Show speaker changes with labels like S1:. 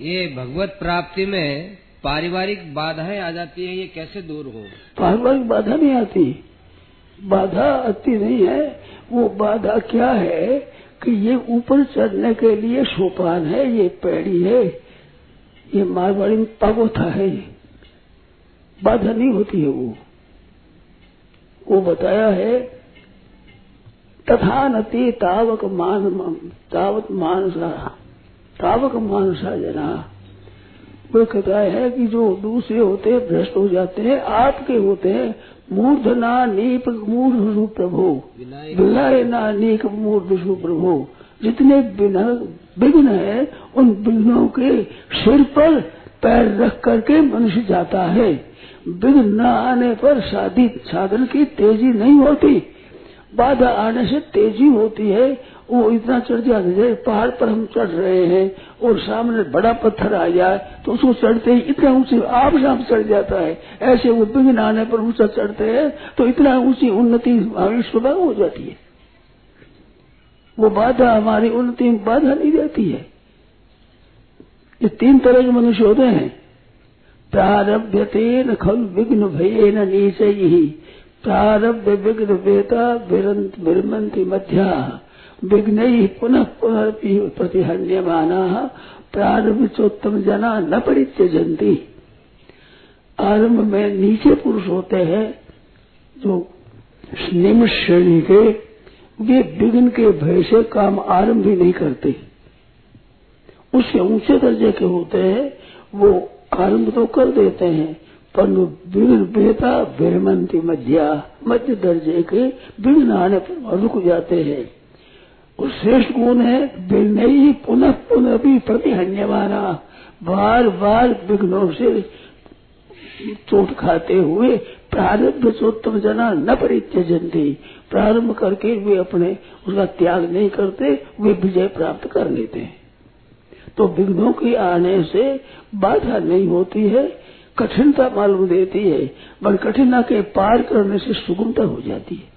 S1: ये भगवत प्राप्ति में पारिवारिक बाधाएँ आ जाती है, ये कैसे दूर हो?
S2: पारिवारिक बाधा नहीं आती। बाधा आती नहीं है। वो बाधा क्या है कि ये ऊपर चढ़ने के लिए सोपान है, ये पैड़ी है, ये मारवाड़ी में पागोथा है। बाधा नहीं होती है वो। वो बताया है, तथा नती तावक मान तावत मानसा। तावक मानसा जना। वो कहता है कि जो दूसरे होते हैं, भ्रष्ट हो जाते हैं, आपके होते हैं मूर्धना नीप मूर्ध प्रभु। विलय ना नीक मूर्ध प्रभु। जितने विघ्न है, उन विघ्नों के सिर पर पैर रख करके मनुष्य जाता है। विघ्न न आने पर साधन की तेज़ी नहीं होती। बाधा आने से तेज़ी होती है। वो इतना चढ़ जाते जैसे पहाड़ पर हम चढ़ रहे हैं और सामने बड़ा पत्थर आ जाए तो उसको चढ़ते ही इतना ऊँची आप साम चढ़ जाता है। ऐसे वो विघ्न आने पर ऊँचा चढ़ते हैं तो इतना ऊँची उन्नति हमारी हो जाती है। वो बाधा हमारी उन्नति में बाधा नहीं देती है। ये तीन तरह के मनुष्य होते हैं। प्रारभ्यते न खल विघ्न भये नीचे। ही प्रारब्ध विघ्न वेता विरमंती मध्या। विघ्न ही पुनः पुनः प्रतिहन्यमाना प्रारंभ चोत्तम जना न परित्यजंती आरंभ में नीचे पुरुष होते हैं, जो निम्न श्रेणी के, वे विघ्न के भय से काम आरंभ ही नहीं करते। उससे ऊँचे दर्जे के होते हैं, वो आरंभ तो कर देते हैं पर विघ्न बेता विरमंती मध्या, मध्य दर्जे के विघ्न आने पर रुक जाते हैं। और श्रेष्ठ गुण है? ही पुनः पुनः भी प्रतिहन्यमाना बार बार विघ्नों से चोट खाते हुए प्रारब्ध चोत्तम जना न परित्यजंती। प्रारंभ करके वे अपने, उसका त्याग नहीं करते, वे विजय प्राप्त कर लेते हैं। तो विघ्नों के आने से बाधा नहीं होती है, कठिनता मालूम देती है पर कठिनता के पार करने से सुगमता हो जाती है।